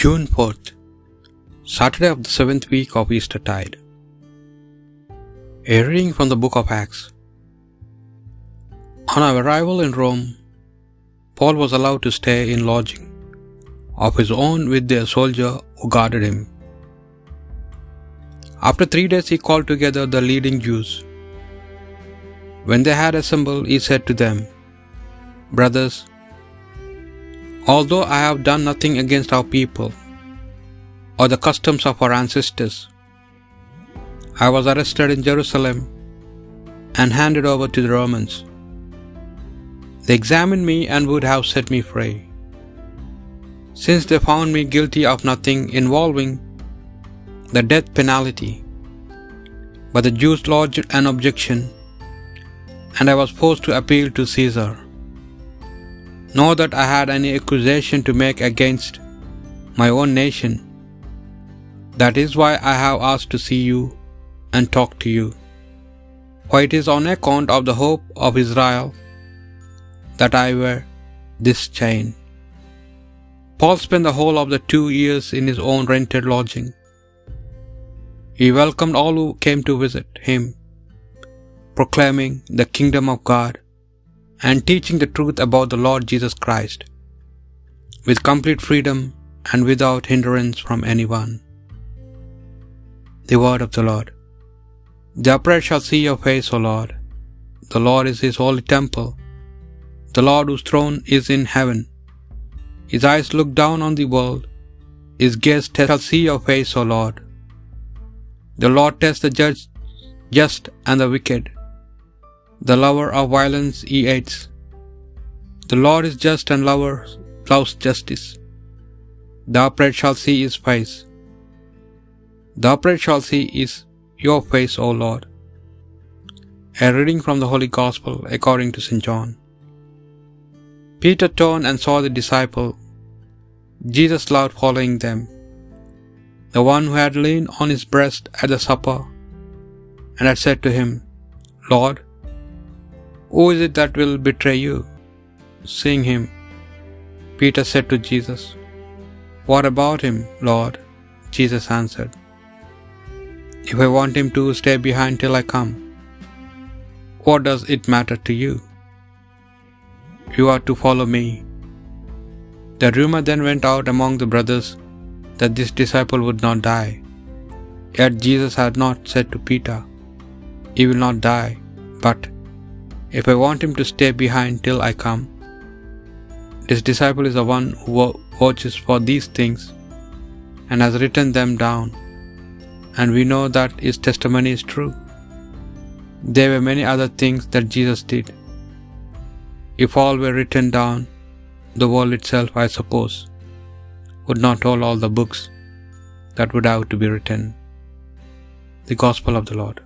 June 4th, Saturday of the seventh week of Easter tide. A reading from the book of Acts. On our arrival in Rome, Paul was allowed to stay in lodging of his own with the soldier who guarded him. After three days, he called together the leading Jews. When they had assembled, he said to them, Brothers, although I have done nothing against our people or the customs of our ancestors, I was arrested in Jerusalem and handed over to the Romans. They examined me and would have set me free. Since they found me guilty of nothing involving the death penalty, but the Jews lodged an objection, and I was forced to appeal to Caesar. Nor that I had any accusation to make against my own nation. That is why I have asked to see you and talk to you. For it is on account of the hope of Israel that I wear this chain. Paul spent the whole of the two years in his own rented lodging. He welcomed all who came to visit him, proclaiming the kingdom of God and teaching the truth about the Lord Jesus Christ with complete freedom and without hindrance from anyone. The word of the Lord. The upright shall see your face, O Lord. The Lord is his holy temple. The Lord whose throne is in heaven. His eyes look down on the world. His gaze shall see your face, O Lord. The Lord tests the judge, just and the wicked. The lover of violence he hates. The Lord is just and lover loves justice. The upright shall see his face. The upright shall see is your face, O Lord. A reading from the Holy Gospel according to St. John. Peter turned and saw the disciple Jesus loved following them, the one who had leaned on his breast at the supper and had said to him, Lord, who is it that will betray you? Seeing him, Peter said to Jesus, What about him, Lord? Jesus answered, If I want him to stay behind till I come, what does it matter to you? You are to follow me. The rumor then went out among the brothers that this disciple would not die. Yet Jesus had not said to Peter, He will not die, but if I want him to stay behind till I come, this disciple is the one who watches for these things and has written them down, and we know that his testimony is true. There were many other things that Jesus did. If all were written down, the world itself, I suppose, would not hold all the books that would have to be written. The Gospel of the Lord.